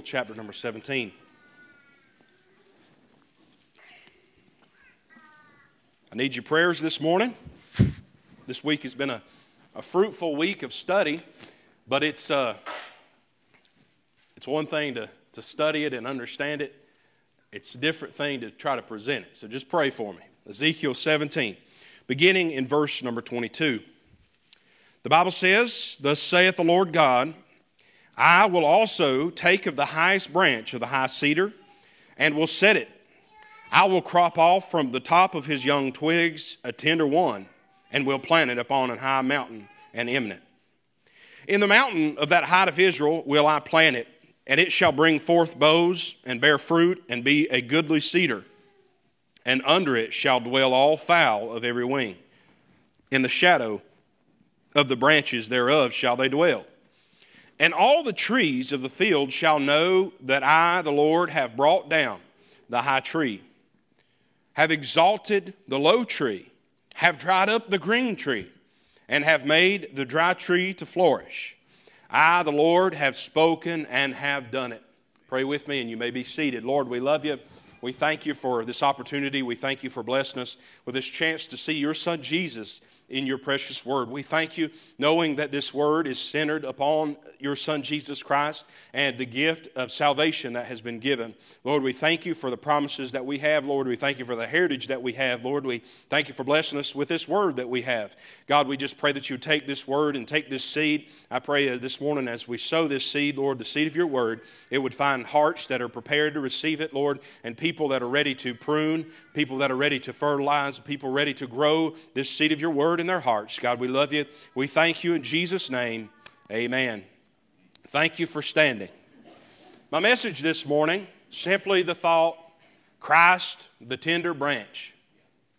chapter number 17. I need your prayers this morning. This week has been a, a fruitful week of study, but it's, uh, it's one thing to, to study it and understand it, it's a different thing to try to present it. So just pray for me. Ezekiel 17, beginning in verse number 22. The Bible says, Thus saith the Lord God, I will also take of the highest branch of the high cedar and will set it. I will crop off from the top of his young twigs a tender one and will plant it upon a high mountain and eminent. In the mountain of that height of Israel will I plant it, and it shall bring forth boughs and bear fruit and be a goodly cedar. And under it shall dwell all fowl of every wing. In the shadow of the branches thereof shall they dwell. And all the trees of the field shall know that I, the Lord, have brought down the high tree, have exalted the low tree, have dried up the green tree, and have made the dry tree to flourish. I, the Lord, have spoken and have done it. Pray with me, and you may be seated. Lord, we love you. We thank you for this opportunity. We thank you for blessing us with this chance to see your son Jesus in your precious word. We thank you knowing that this word is centered upon your son Jesus Christ and the gift of salvation that has been given. Lord, we thank you for the promises that we have. Lord, we thank you for the heritage that we have. Lord, we thank you for blessing us with this word that we have. God, we just pray that you take this word and take this seed. I pray uh, this morning as we sow this seed, Lord, the seed of your word, it would find hearts that are prepared to receive it, Lord, and people that are ready to prune, people that are ready to fertilize, people ready to grow this seed of your word in their hearts. God, we love you. We thank you in Jesus' name. Amen. Thank you for standing. My message this morning simply the thought Christ, the tender branch.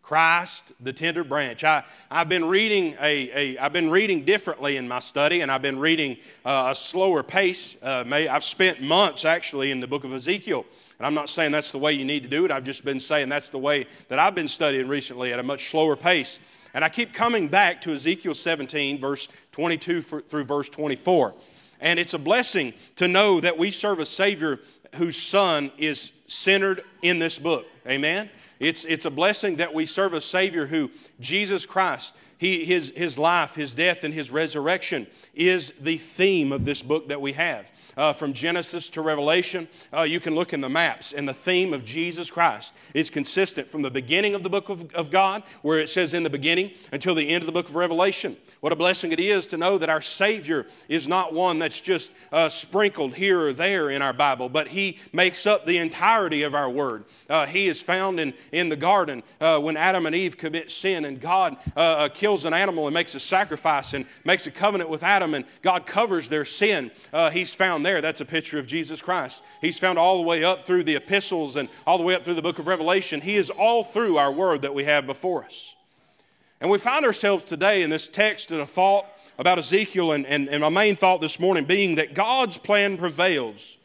Christ, the tender branch. I, I've been reading a, a I've been reading differently in my study, and I've been reading uh, a slower pace. Uh, may, I've spent months actually in the book of Ezekiel, and I'm not saying that's the way you need to do it. I've just been saying that's the way that I've been studying recently at a much slower pace. And I keep coming back to Ezekiel 17, verse 22 through verse 24. And it's a blessing to know that we serve a Savior whose Son is centered in this book. Amen? It's, it's a blessing that we serve a Savior who, Jesus Christ, he, his, his life, his death, and his resurrection is the theme of this book that we have uh, from Genesis to Revelation. Uh, you can look in the maps, and the theme of Jesus Christ is consistent from the beginning of the book of, of God, where it says in the beginning, until the end of the book of Revelation. What a blessing it is to know that our Savior is not one that's just uh, sprinkled here or there in our Bible, but He makes up the entirety of our Word. Uh, he is found in, in the garden uh, when Adam and Eve commit sin, and God uh, kills an animal and makes a sacrifice and makes a covenant with Adam, and God covers their sin. Uh, he's found there, that's a picture of Jesus Christ. He's found all the way up through the epistles and all the way up through the book of Revelation. He is all through our word that we have before us. And we find ourselves today in this text and a thought about Ezekiel, and, and, and my main thought this morning being that God's plan prevails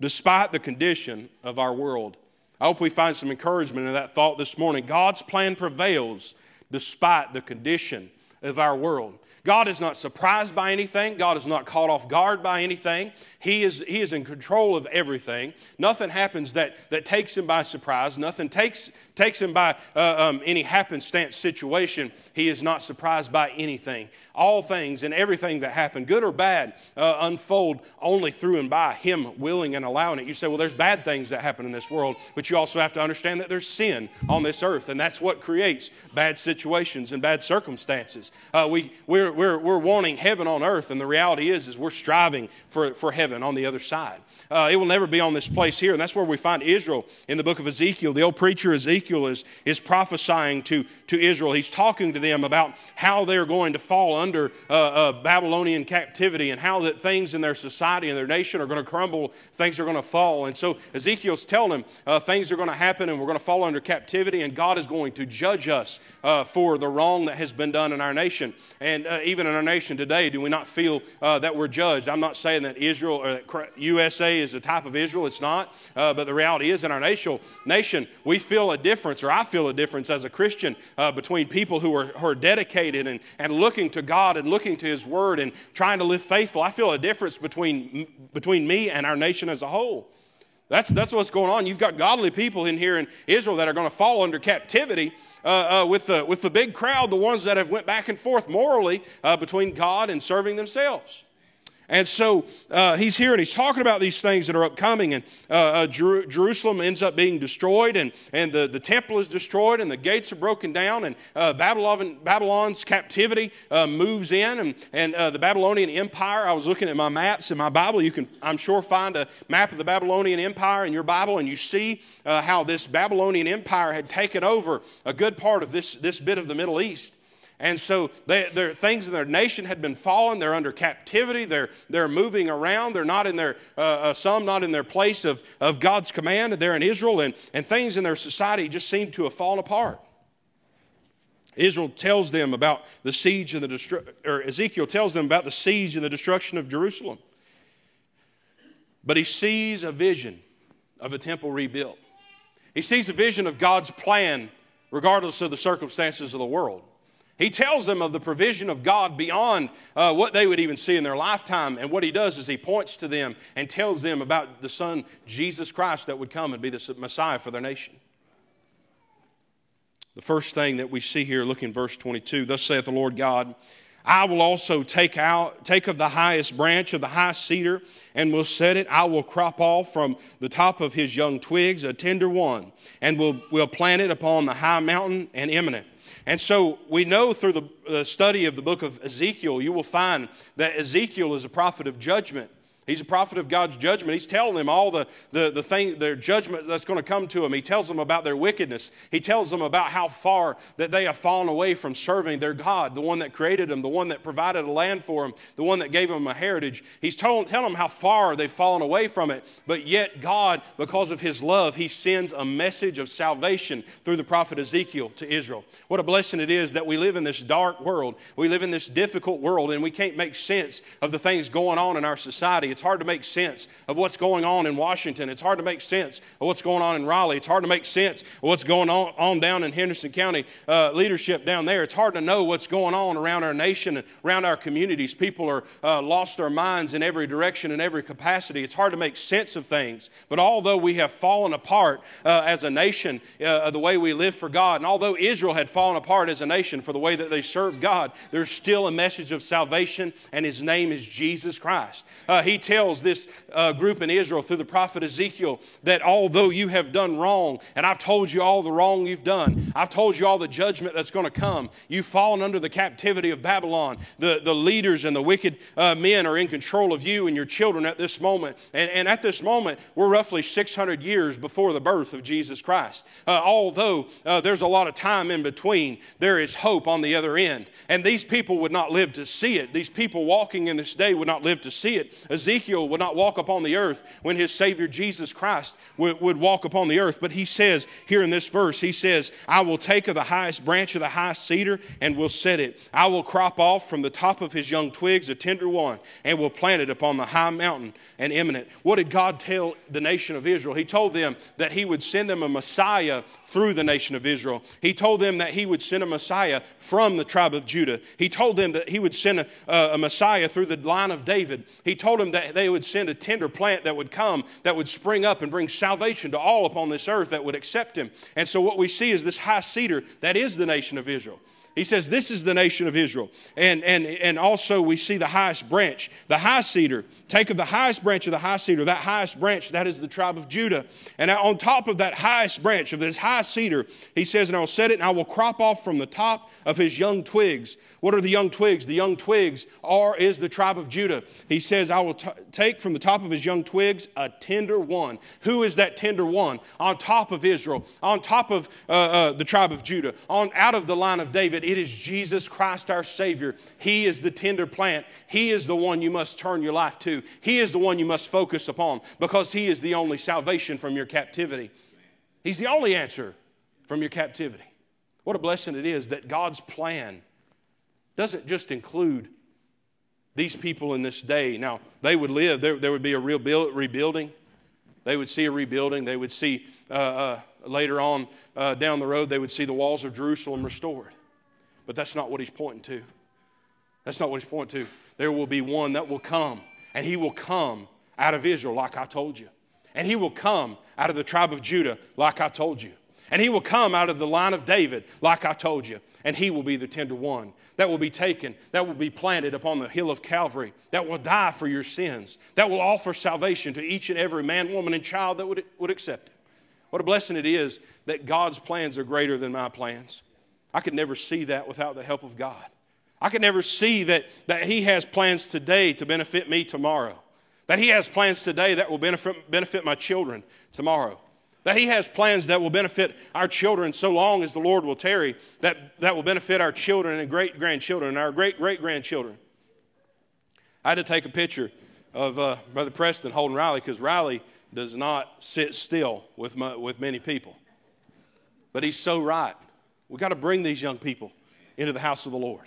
despite the condition of our world. I hope we find some encouragement in that thought this morning. God's plan prevails despite the condition of our world. God is not surprised by anything. God is not caught off guard by anything. He is, he is in control of everything. Nothing happens that, that takes him by surprise. Nothing takes, takes him by uh, um, any happenstance situation. He is not surprised by anything. All things and everything that happen, good or bad, uh, unfold only through and by him willing and allowing it. You say, well, there's bad things that happen in this world, but you also have to understand that there's sin on this earth, and that's what creates bad situations and bad circumstances. Uh, we, we're, we're, we're wanting heaven on earth, and the reality is, is we're striving for, for heaven on the other side. Uh, it will never be on this place here. And that's where we find Israel in the book of Ezekiel. The old preacher Ezekiel is, is prophesying to, to Israel. He's talking to them about how they're going to fall under uh, uh, Babylonian captivity and how that things in their society and their nation are going to crumble, things are going to fall. And so Ezekiel's telling them uh, things are going to happen and we're going to fall under captivity, and God is going to judge us uh, for the wrong that has been done in our nation. And uh, even in our nation today, do we not feel uh, that we're judged? I'm not saying that Israel or that USA is a type of Israel, it's not. Uh, but the reality is, in our nation, nation, we feel a difference, or I feel a difference as a Christian, uh, between people who are, who are dedicated and, and looking to God and looking to His Word and trying to live faithful. I feel a difference between, between me and our nation as a whole. That's, that's what's going on. You've got godly people in here in Israel that are going to fall under captivity uh, uh, with, the, with the big crowd, the ones that have went back and forth morally uh, between God and serving themselves. And so uh, he's here and he's talking about these things that are upcoming. And uh, uh, Jer- Jerusalem ends up being destroyed, and, and the, the temple is destroyed, and the gates are broken down, and uh, Babylon, Babylon's captivity uh, moves in. And, and uh, the Babylonian Empire, I was looking at my maps in my Bible. You can, I'm sure, find a map of the Babylonian Empire in your Bible, and you see how this Babylonian Empire had taken over a good part of this, this bit of the Middle East. And so they, their things in their nation had been fallen. They're under captivity. They're, they're moving around. They're not in their, uh, uh, some not in their place of, of God's command. They're in Israel, and, and things in their society just seem to have fallen apart. Israel tells them about the siege and the destru- or Ezekiel tells them about the siege and the destruction of Jerusalem. But he sees a vision of a temple rebuilt. He sees a vision of God's plan, regardless of the circumstances of the world. He tells them of the provision of God beyond uh, what they would even see in their lifetime. And what he does is he points to them and tells them about the Son, Jesus Christ, that would come and be the Messiah for their nation. The first thing that we see here, look in verse 22 Thus saith the Lord God, I will also take out take of the highest branch of the high cedar and will set it. I will crop off from the top of his young twigs a tender one, and will, will plant it upon the high mountain and eminent and so we know through the, the, study of the book of Ezekiel, you will find that Ezekiel is a prophet of judgment. He's a prophet of God's judgment. He's telling them all the, the, the thing, their judgment that's going to come to them. He tells them about their wickedness. He tells them about how far that they have fallen away from serving their God, the one that created them, the one that provided a land for them, the one that gave them a heritage. He's told, telling them how far they've fallen away from it. But yet, God, because of His love, He sends a message of salvation through the prophet Ezekiel to Israel. What a blessing it is that we live in this dark world. We live in this difficult world, and we can't make sense of the things going on in our society. It's hard to make sense of what's going on in Washington. It's hard to make sense of what's going on in Raleigh. It's hard to make sense of what's going on, on down in Henderson County uh, leadership down there. It's hard to know what's going on around our nation and around our communities. People are uh, lost their minds in every direction and every capacity. It's hard to make sense of things. But although we have fallen apart uh, as a nation, uh, the way we live for God, and although Israel had fallen apart as a nation for the way that they served God, there's still a message of salvation, and His name is Jesus Christ. Uh, he tells this uh, group in Israel through the prophet Ezekiel that although you have done wrong, and I've told you all the wrong you've done, I've told you all the judgment that's going to come, you've fallen under the captivity of Babylon. The, the leaders and the wicked uh, men are in control of you and your children at this moment. And, and at this moment, we're roughly 600 years before the birth of Jesus Christ. Uh, although uh, there's a lot of time in between, there is hope on the other end. And these people would not live to see it. These people walking in this day would not live to see it. Ezekiel would not walk upon the earth when his Savior Jesus Christ would, would walk upon the earth. But he says here in this verse, he says, I will take of the highest branch of the highest cedar and will set it. I will crop off from the top of his young twigs a tender one and will plant it upon the high mountain and eminent. What did God tell the nation of Israel? He told them that he would send them a Messiah through the nation of Israel. He told them that he would send a Messiah from the tribe of Judah. He told them that he would send a, a Messiah through the line of David. He told them that they would send a tender plant that would come, that would spring up and bring salvation to all upon this earth that would accept him. And so what we see is this high cedar that is the nation of Israel. He says, This is the nation of Israel. And, and, and also, we see the highest branch, the high cedar. Take of the highest branch of the high cedar, that highest branch, that is the tribe of Judah. And on top of that highest branch of this high cedar, he says, And I will set it, and I will crop off from the top of his young twigs. What are the young twigs? The young twigs are, is the tribe of Judah. He says, I will t- take from the top of his young twigs a tender one. Who is that tender one? On top of Israel, on top of uh, uh, the tribe of Judah, on out of the line of David it is Jesus Christ our Savior. He is the tender plant. He is the one you must turn your life to. He is the one you must focus upon because He is the only salvation from your captivity. He's the only answer from your captivity. What a blessing it is that God's plan doesn't just include these people in this day. Now, they would live, there, there would be a real build, rebuilding. They would see a rebuilding. They would see uh, uh, later on uh, down the road, they would see the walls of Jerusalem restored. But that's not what he's pointing to. That's not what he's pointing to. There will be one that will come, and he will come out of Israel, like I told you. And he will come out of the tribe of Judah, like I told you. And he will come out of the line of David, like I told you. And he will be the tender one that will be taken, that will be planted upon the hill of Calvary, that will die for your sins, that will offer salvation to each and every man, woman, and child that would, would accept it. What a blessing it is that God's plans are greater than my plans. I could never see that without the help of God. I could never see that, that He has plans today to benefit me tomorrow, that He has plans today that will benefit, benefit my children tomorrow, that He has plans that will benefit our children so long as the Lord will tarry, that, that will benefit our children and great grandchildren and our great great grandchildren. I had to take a picture of uh, Brother Preston holding Riley because Riley does not sit still with, my, with many people. But he's so right. We've got to bring these young people into the house of the Lord.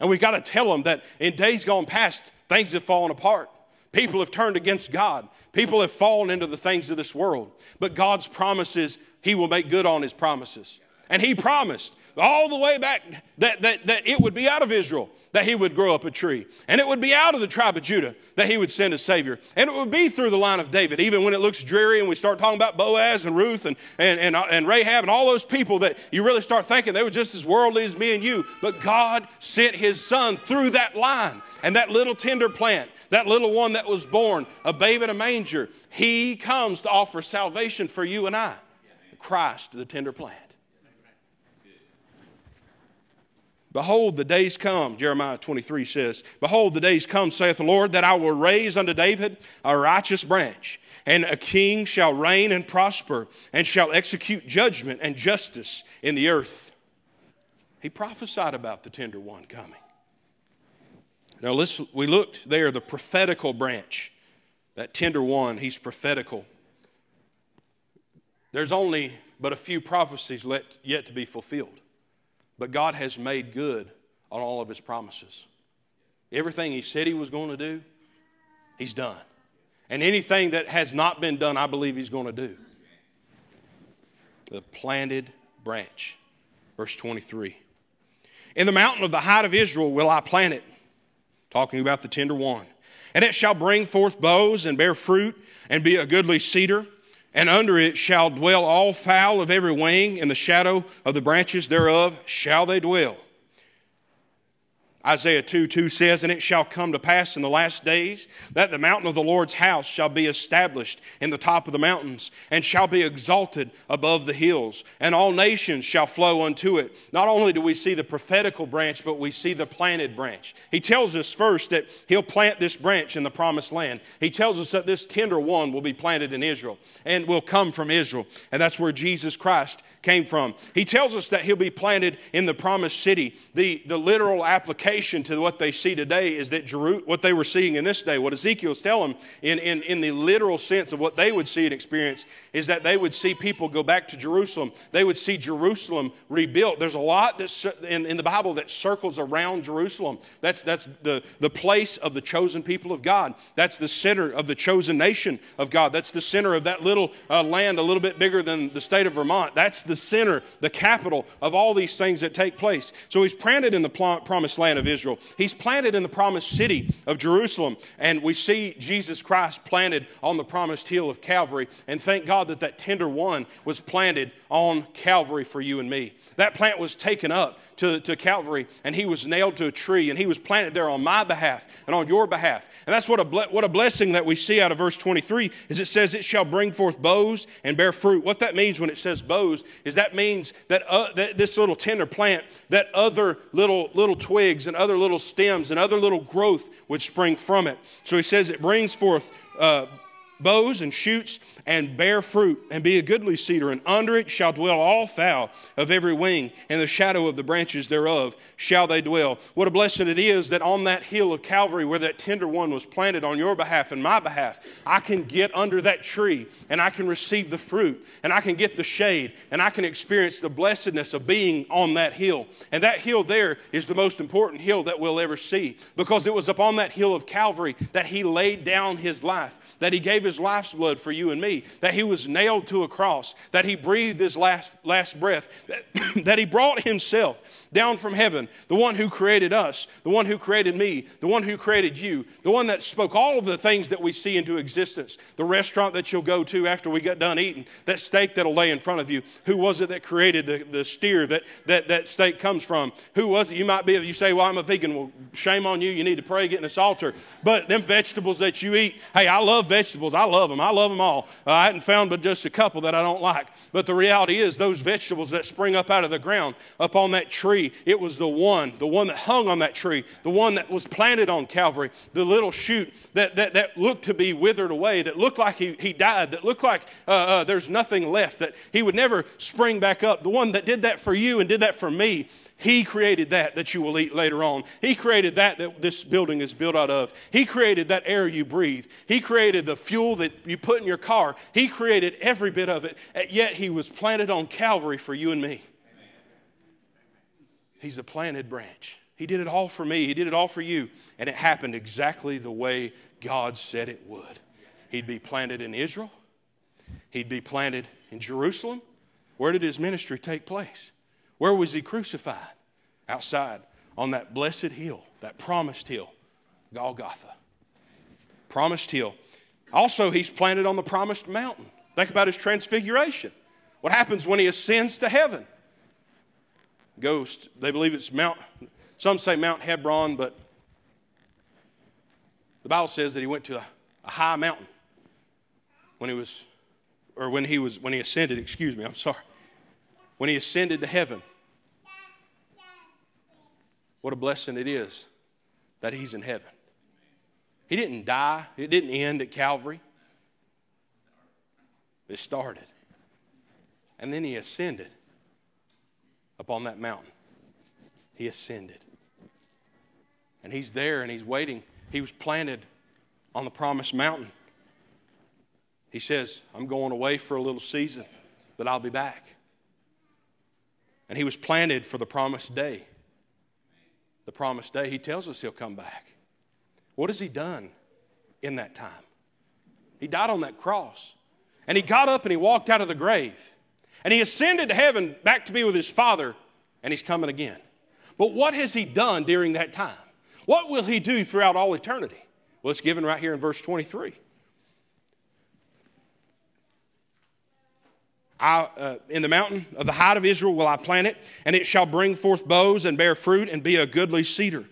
And we've got to tell them that in days gone past, things have fallen apart. People have turned against God. People have fallen into the things of this world. But God's promises, He will make good on His promises. And He promised all the way back that, that, that it would be out of Israel that he would grow up a tree. And it would be out of the tribe of Judah that he would send a Savior. And it would be through the line of David, even when it looks dreary and we start talking about Boaz and Ruth and, and, and, and Rahab and all those people that you really start thinking they were just as worldly as me and you. But God sent his son through that line. And that little tender plant, that little one that was born, a babe in a manger, he comes to offer salvation for you and I. Christ, the tender plant. Behold, the days come, Jeremiah 23 says, Behold, the days come, saith the Lord, that I will raise unto David a righteous branch, and a king shall reign and prosper, and shall execute judgment and justice in the earth. He prophesied about the tender one coming. Now, we looked there, the prophetical branch, that tender one, he's prophetical. There's only but a few prophecies yet to be fulfilled. But God has made good on all of his promises. Everything he said he was going to do, he's done. And anything that has not been done, I believe he's going to do. The planted branch. Verse 23. In the mountain of the height of Israel will I plant it. Talking about the tender one. And it shall bring forth boughs and bear fruit and be a goodly cedar and under it shall dwell all fowl of every wing, in the shadow of the branches thereof shall they dwell. Isaiah 2 2 says, And it shall come to pass in the last days that the mountain of the Lord's house shall be established in the top of the mountains, and shall be exalted above the hills, and all nations shall flow unto it. Not only do we see the prophetical branch, but we see the planted branch. He tells us first that he'll plant this branch in the promised land. He tells us that this tender one will be planted in Israel and will come from Israel. And that's where Jesus Christ came from. He tells us that he'll be planted in the promised city. The, the literal application to what they see today is that Jeru- what they were seeing in this day, what Ezekiel's telling them in, in, in the literal sense of what they would see and experience, is that they would see people go back to Jerusalem. They would see Jerusalem rebuilt. There's a lot that's in, in the Bible that circles around Jerusalem. That's, that's the, the place of the chosen people of God. That's the center of the chosen nation of God. That's the center of that little uh, land a little bit bigger than the state of Vermont. That's the center, the capital of all these things that take place. So he's planted in the promised land of Israel. He's planted in the promised city of Jerusalem. And we see Jesus Christ planted on the promised hill of Calvary. And thank God that that tender one was planted on Calvary for you and me. That plant was taken up to, to Calvary and he was nailed to a tree and he was planted there on my behalf and on your behalf. And that's what a, what a blessing that we see out of verse 23 is it says it shall bring forth boughs and bear fruit. What that means when it says boughs is that means that, uh, that this little tender plant, that other little, little twigs and other little stems and other little growth would spring from it. So he says it brings forth uh, boughs and shoots and bear fruit and be a goodly cedar, and under it shall dwell all fowl of every wing, and the shadow of the branches thereof shall they dwell. What a blessing it is that on that hill of Calvary, where that tender one was planted on your behalf and my behalf, I can get under that tree and I can receive the fruit and I can get the shade and I can experience the blessedness of being on that hill. And that hill there is the most important hill that we'll ever see because it was upon that hill of Calvary that he laid down his life, that he gave his life's blood for you and me, that he was nailed to a cross, that he breathed his last, last breath, that, that he brought himself down from heaven, the one who created us, the one who created me, the one who created you, the one that spoke all of the things that we see into existence, the restaurant that you'll go to after we get done eating, that steak that'll lay in front of you. Who was it that created the, the steer that, that that steak comes from? Who was it? You might be, you say, Well, I'm a vegan. Well, shame on you. You need to pray, get in this altar. But them vegetables that you eat, hey, I love vegetables. I love them. I love them all. Uh, I hadn't found but just a couple that I don't like. But the reality is, those vegetables that spring up out of the ground up on that tree tree. It was the one, the one that hung on that tree, the one that was planted on Calvary, the little shoot that, that, that looked to be withered away, that looked like he, he died, that looked like uh, uh, there's nothing left, that he would never spring back up. The one that did that for you and did that for me. He created that that you will eat later on. He created that that this building is built out of. He created that air you breathe. He created the fuel that you put in your car. He created every bit of it. Yet he was planted on Calvary for you and me. He's a planted branch. He did it all for me, He did it all for you. And it happened exactly the way God said it would. He'd be planted in Israel, he'd be planted in Jerusalem. Where did his ministry take place? Where was he crucified? Outside on that blessed hill, that promised hill, Golgotha. Promised hill. Also, he's planted on the promised mountain. Think about his transfiguration. What happens when he ascends to heaven? Ghost. They believe it's Mount, some say Mount Hebron, but the Bible says that he went to a, a high mountain when he was, or when he was, when he ascended, excuse me, I'm sorry. When he ascended to heaven. What a blessing it is that he's in heaven. He didn't die, it didn't end at Calvary. It started. And then he ascended up on that mountain. He ascended. And he's there and he's waiting. He was planted on the promised mountain. He says, I'm going away for a little season, but I'll be back. And he was planted for the promised day. The promised day, he tells us he'll come back. What has he done in that time? He died on that cross. And he got up and he walked out of the grave. And he ascended to heaven back to be with his Father, and he's coming again. But what has he done during that time? What will he do throughout all eternity? Well, it's given right here in verse 23. I, uh, in the mountain of the height of Israel will I plant it, and it shall bring forth boughs and bear fruit and be a goodly cedar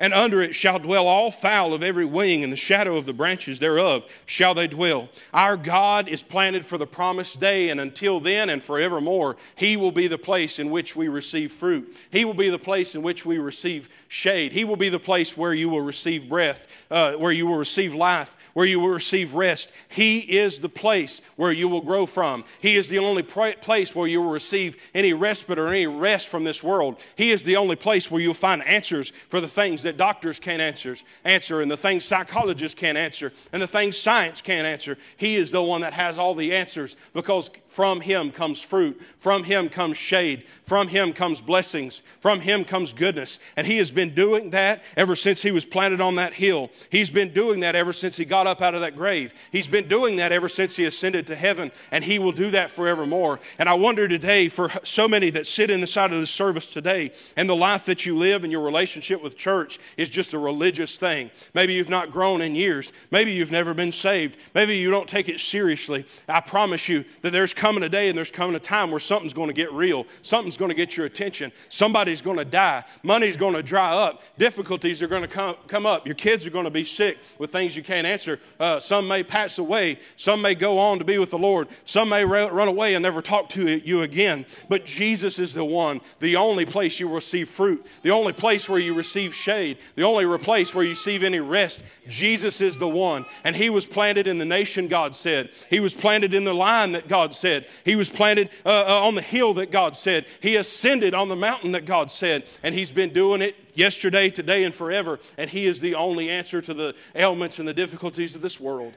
and under it shall dwell all fowl of every wing, in the shadow of the branches thereof shall they dwell. Our God is planted for the promised day, and until then and forevermore, He will be the place in which we receive fruit. He will be the place in which we receive shade. He will be the place where you will receive breath, uh, where you will receive life, where you will receive rest. He is the place where you will grow from. He is the only place where you will receive any respite or any rest from this world. He is the only place where you'll find answers for the things that doctors can't answer, answer and the things psychologists can't answer and the things science can't answer. He is the one that has all the answers because from him comes fruit, from him comes shade, from him comes blessings, from him comes goodness. And he has been doing that ever since he was planted on that hill. He's been doing that ever since he got up out of that grave. He's been doing that ever since he ascended to heaven, and he will do that forevermore. And I wonder today for so many that sit in the side of this service today and the life that you live and your relationship with church is just a religious thing. Maybe you've not grown in years. Maybe you've never been saved. Maybe you don't take it seriously. I promise you that there's coming a day and there's coming a time where something's going to get real. Something's going to get your attention. Somebody's going to die. Money's going to dry up. Difficulties are going to come, come up. Your kids are going to be sick with things you can't answer. Uh, some may pass away. Some may go on to be with the Lord. Some may run away and never talk to you again. But Jesus is the one, the only place you will receive fruit, the only place where you receive shade shade, the only place where you receive any rest, Jesus is the one. And he was planted in the nation, God said. He was planted in the line that God said. He was planted uh, uh, on the hill that God said. He ascended on the mountain that God said. And he's been doing it yesterday, today, and forever. And he is the only answer to the ailments and the difficulties of this world.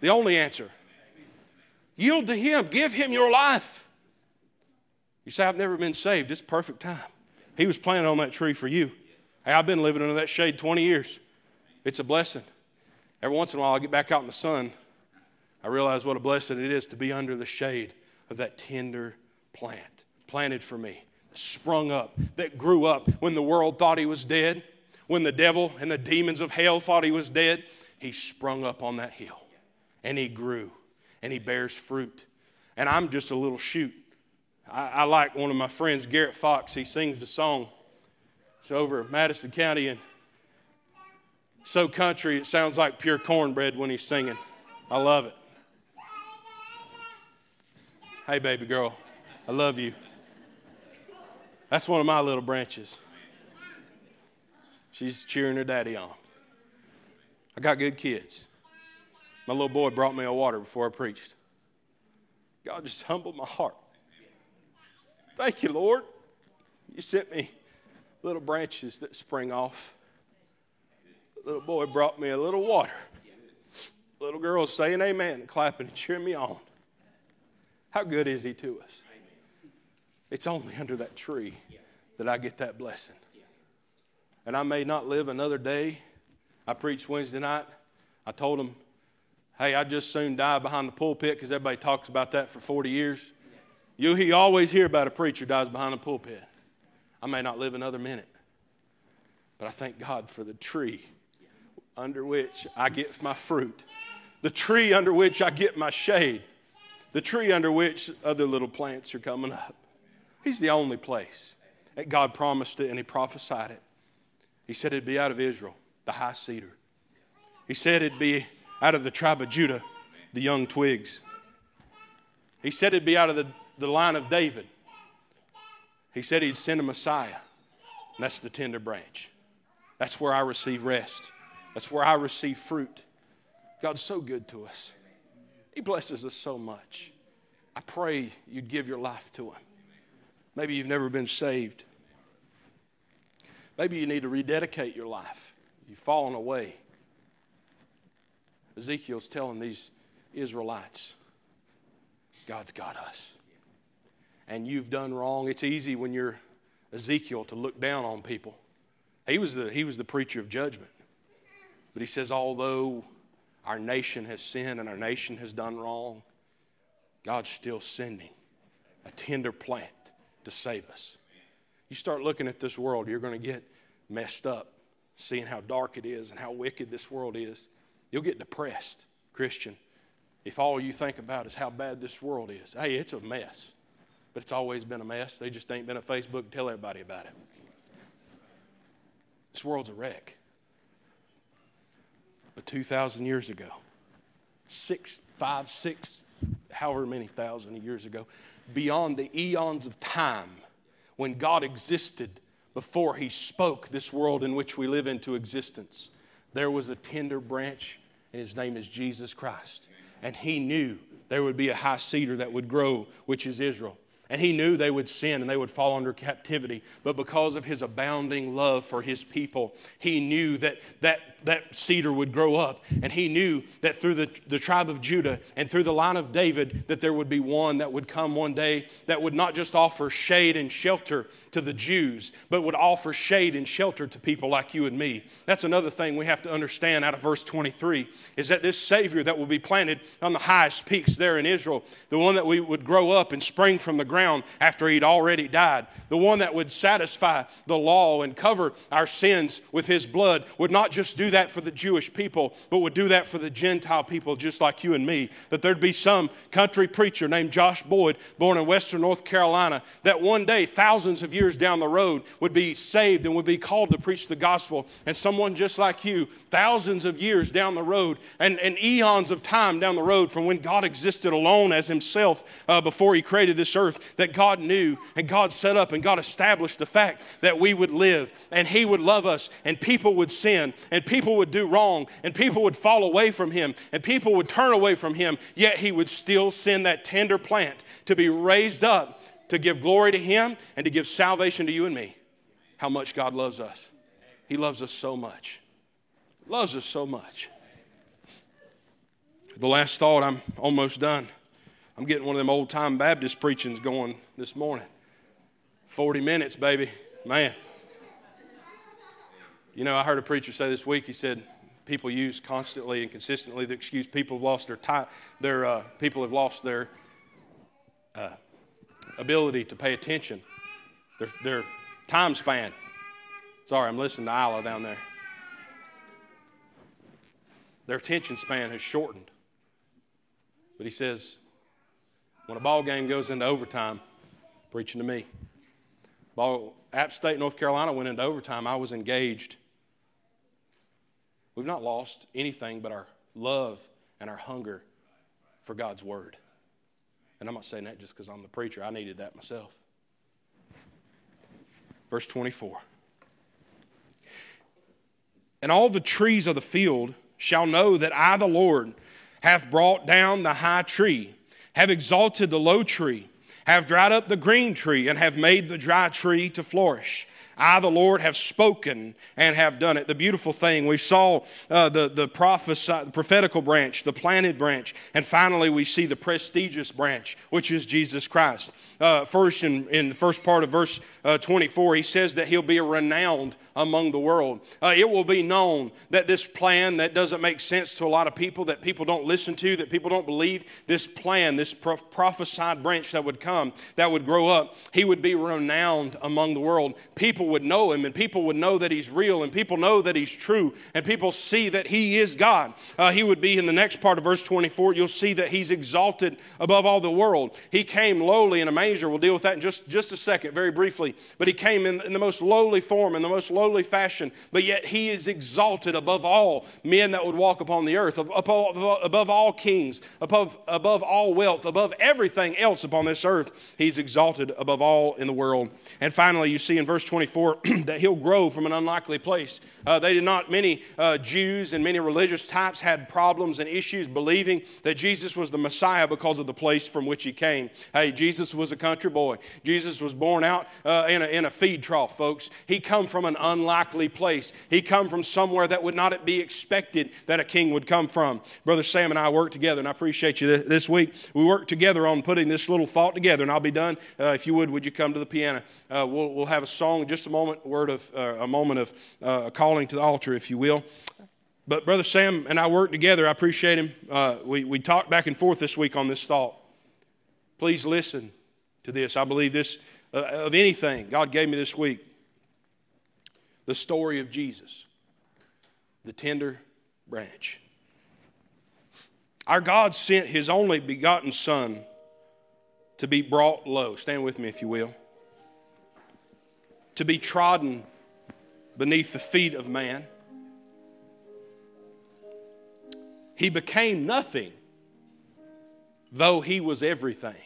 The only answer. Yield to him, give him your life. You say, I've never been saved. It's perfect time. He was planted on that tree for you. Hey, I've been living under that shade 20 years. It's a blessing. Every once in a while, I get back out in the sun. I realize what a blessing it is to be under the shade of that tender plant, planted for me, sprung up, that grew up when the world thought he was dead, when the devil and the demons of hell thought he was dead. He sprung up on that hill and he grew and he bears fruit. And I'm just a little shoot I, I like one of my friends, Garrett Fox. He sings the song. It's over Madison County and so country, it sounds like pure cornbread when he's singing. I love it. Hey, baby girl, I love you. That's one of my little branches. She's cheering her daddy on. I got good kids. My little boy brought me a water before I preached. God just humbled my heart. Thank you, Lord. You sent me little branches that spring off. Little boy brought me a little water. Little girls saying amen clapping and cheering me on. How good is he to us? It's only under that tree that I get that blessing. And I may not live another day. I preached Wednesday night. I told them, hey, I just soon die behind the pulpit because everybody talks about that for 40 years. You, you always hear about a preacher dies behind a pulpit. I may not live another minute, but I thank God for the tree under which I get my fruit, the tree under which I get my shade, the tree under which other little plants are coming up. He's the only place. that God promised it and He prophesied it. He said it'd be out of Israel, the high cedar. He said it'd be out of the tribe of Judah, the young twigs. He said it'd be out of the the line of David. He said he'd send a Messiah. And that's the tender branch. That's where I receive rest. That's where I receive fruit. God's so good to us. He blesses us so much. I pray you'd give your life to Him. Maybe you've never been saved. Maybe you need to rededicate your life. You've fallen away. Ezekiel's telling these Israelites, God's got us and you've done wrong. It's easy when you're Ezekiel to look down on people. He was the, he was the preacher of judgment. But he says, although our nation has sinned and our nation has done wrong, God's still sending a tender plant to save us. You start looking at this world, you're going to get messed up, seeing how dark it is and how wicked this world is. You'll get depressed, Christian, if all you think about is how bad this world is. Hey, it's a mess but it's always been a mess. They just ain't been at Facebook to tell everybody about it. This world's a wreck. But 2,000 years ago, six, five, six, however many thousand years ago, beyond the eons of time, when God existed before He spoke this world in which we live into existence, there was a tender branch, and His name is Jesus Christ. And He knew there would be a high cedar that would grow, which is Israel. And he knew they would sin and they would fall under captivity. But because of his abounding love for his people, he knew that that, that cedar would grow up. And he knew that through the, the tribe of Judah and through the line of David, that there would be one that would come one day that would not just offer shade and shelter to the Jews, but would offer shade and shelter to people like you and me. That's another thing we have to understand out of verse 23 is that this Savior that will be planted on the highest peaks there in Israel, the one that we would grow up and spring from the ground after he'd already died. The one that would satisfy the law and cover our sins with his blood would not just do that for the Jewish people, but would do that for the Gentile people just like you and me. That there'd be some country preacher named Josh Boyd, born in Western North Carolina, that one day, thousands of years down the road, would be saved and would be called to preach the gospel. And someone just like you, thousands of years down the road and, and eons of time down the road from when God existed alone as himself uh, before he created this earth, that God knew and God set up and God established the fact that we would live and He would love us and people would sin and people would do wrong and people would fall away from Him and people would turn away from Him, yet He would still send that tender plant to be raised up to give glory to Him and to give salvation to you and me. How much God loves us. He loves us so much. Loves us so much. The last thought, I'm almost done. I'm getting one of them old time Baptist preachings going this morning. 40 minutes, baby. Man. You know, I heard a preacher say this week, he said, people use constantly and consistently the excuse people have lost their time, their, uh, people have lost their uh, ability to pay attention, their, their time span. Sorry, I'm listening to Isla down there. Their attention span has shortened. But he says, when a ball game goes into overtime, preaching to me, ball, App State, North Carolina went into overtime. I was engaged. We've not lost anything but our love and our hunger for God's word. And I'm not saying that just because I'm the preacher. I needed that myself. Verse 24. And all the trees of the field shall know that I, the Lord, have brought down the high tree, have exalted the low tree, have dried up the green tree, and have made the dry tree to flourish. I, the Lord, have spoken and have done it. The beautiful thing, we saw uh, the, the, prophesy, the prophetical branch, the planted branch, and finally we see the prestigious branch, which is Jesus Christ. Uh, first, in, in the first part of verse uh, 24, he says that he'll be renowned among the world. Uh, it will be known that this plan that doesn't make sense to a lot of people, that people don't listen to, that people don't believe, this plan, this pro- prophesied branch that would come, that would grow up, he would be renowned among the world. People people would know him and people would know that he's real and people know that he's true and people see that he is God. Uh, he would be in the next part of verse 24, you'll see that he's exalted above all the world. He came lowly in a manger. We'll deal with that in just, just a second, very briefly. But he came in, in the most lowly form, in the most lowly fashion, but yet he is exalted above all men that would walk upon the earth, above, above all kings, above, above all wealth, above everything else upon this earth. He's exalted above all in the world. And finally, you see in verse 24, that he'll grow from an unlikely place. Uh, they did not, many uh, Jews and many religious types had problems and issues believing that Jesus was the Messiah because of the place from which he came. Hey, Jesus was a country boy. Jesus was born out uh, in, a, in a feed trough, folks. He come from an unlikely place. He come from somewhere that would not be expected that a king would come from. Brother Sam and I work together, and I appreciate you this week. We worked together on putting this little thought together, and I'll be done. Uh, if you would, would you come to the piano? Uh, we'll, we'll have a song just a moment, word of uh, a moment of uh, calling to the altar, if you will. But Brother Sam and I work together. I appreciate him. Uh, we, we talked back and forth this week on this thought. Please listen to this. I believe this, uh, of anything God gave me this week, the story of Jesus, the tender branch. Our God sent his only begotten Son to be brought low. Stand with me, if you will to be trodden beneath the feet of man. He became nothing, though he was everything.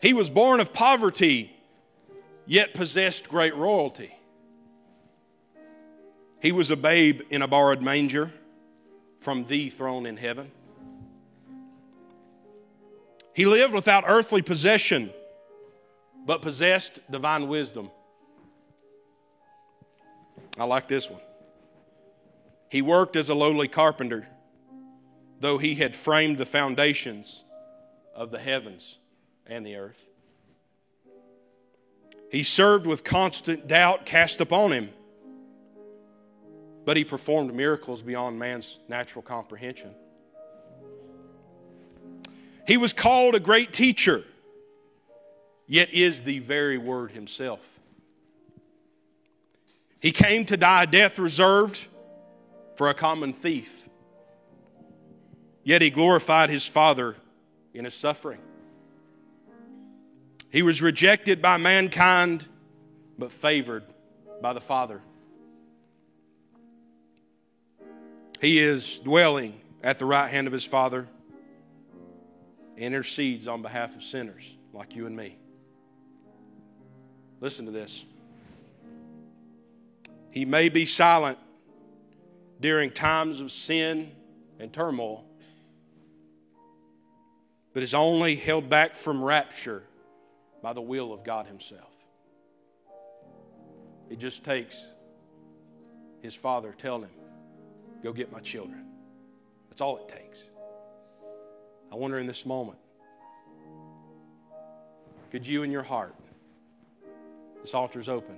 He was born of poverty, yet possessed great royalty. He was a babe in a borrowed manger from the throne in heaven. He lived without earthly possession but possessed divine wisdom. I like this one. He worked as a lowly carpenter, though he had framed the foundations of the heavens and the earth. He served with constant doubt cast upon him, but he performed miracles beyond man's natural comprehension. He was called a great teacher yet is the very Word Himself. He came to die a death reserved for a common thief, yet He glorified His Father in His suffering. He was rejected by mankind, but favored by the Father. He is dwelling at the right hand of His Father intercedes on behalf of sinners like you and me. Listen to this. He may be silent during times of sin and turmoil, but is only held back from rapture by the will of God Himself. It just takes his father telling him, Go get my children. That's all it takes. I wonder in this moment, could you in your heart, this is open,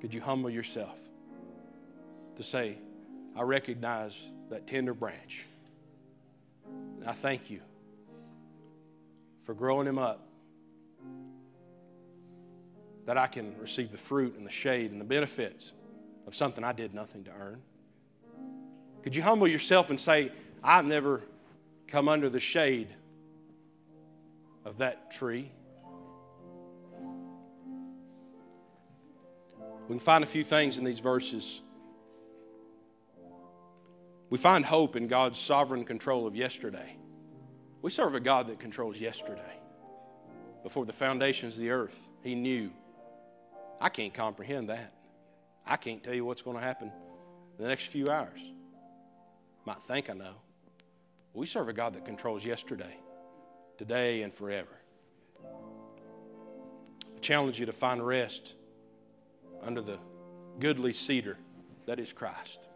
could you humble yourself to say, I recognize that tender branch. And I thank you for growing him up that I can receive the fruit and the shade and the benefits of something I did nothing to earn? Could you humble yourself and say, I've never come under the shade of that tree? We can find a few things in these verses. We find hope in God's sovereign control of yesterday. We serve a God that controls yesterday. Before the foundations of the earth, He knew I can't comprehend that. I can't tell you what's going to happen in the next few hours. Might think I know. We serve a God that controls yesterday, today, and forever. I challenge you to find rest under the goodly cedar that is Christ.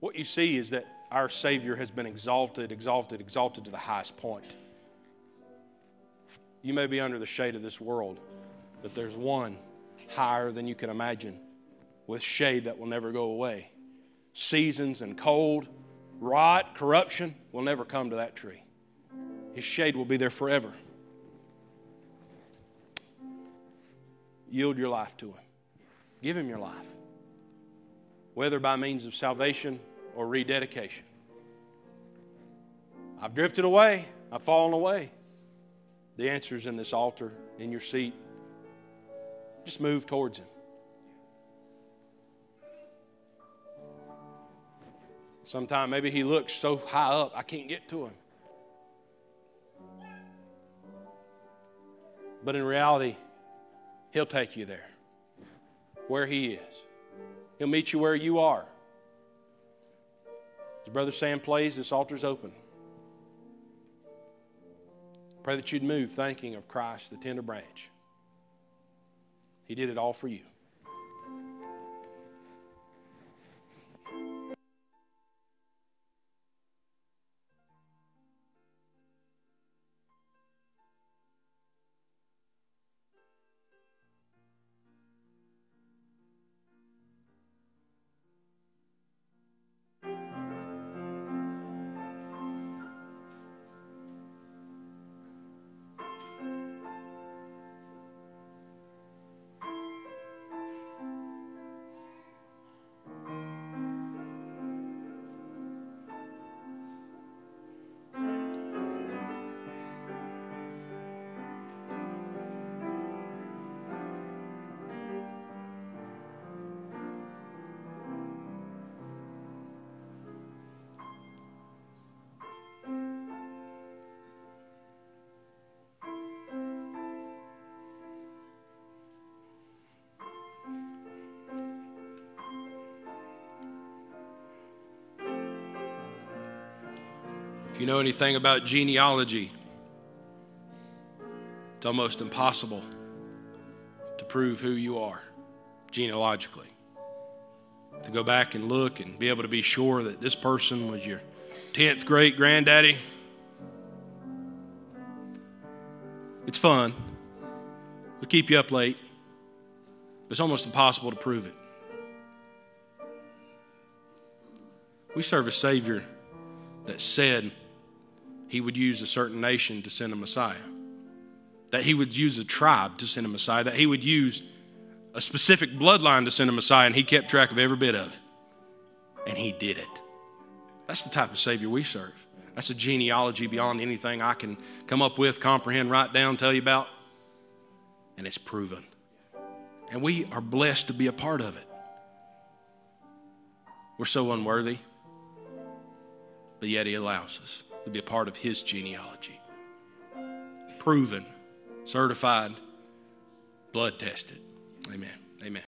What you see is that our Savior has been exalted, exalted, exalted to the highest point. You may be under the shade of this world but there's one higher than you can imagine with shade that will never go away. Seasons and cold, rot, corruption will never come to that tree. His shade will be there forever. Yield your life to Him. Give Him your life, whether by means of salvation or rededication. I've drifted away, I've fallen away. The answer is in this altar, in your seat. Just move towards Him. Sometime maybe He looks so high up, I can't get to Him. But in reality, He'll take you there, where He is. He'll meet you where you are. As Brother Sam plays, this altar's open. Pray that you'd move thinking of Christ, the tender branch. He did it all for you. You know anything about genealogy, it's almost impossible to prove who you are genealogically. To go back and look and be able to be sure that this person was your 10th great granddaddy. It's fun. It'll keep you up late. It's almost impossible to prove it. We serve a Savior that said, he would use a certain nation to send a Messiah, that he would use a tribe to send a Messiah, that he would use a specific bloodline to send a Messiah, and he kept track of every bit of it. And he did it. That's the type of Savior we serve. That's a genealogy beyond anything I can come up with, comprehend, write down, tell you about. And it's proven. And we are blessed to be a part of it. We're so unworthy, but yet He allows us. To be a part of his genealogy. Proven, certified, blood tested. Amen. Amen.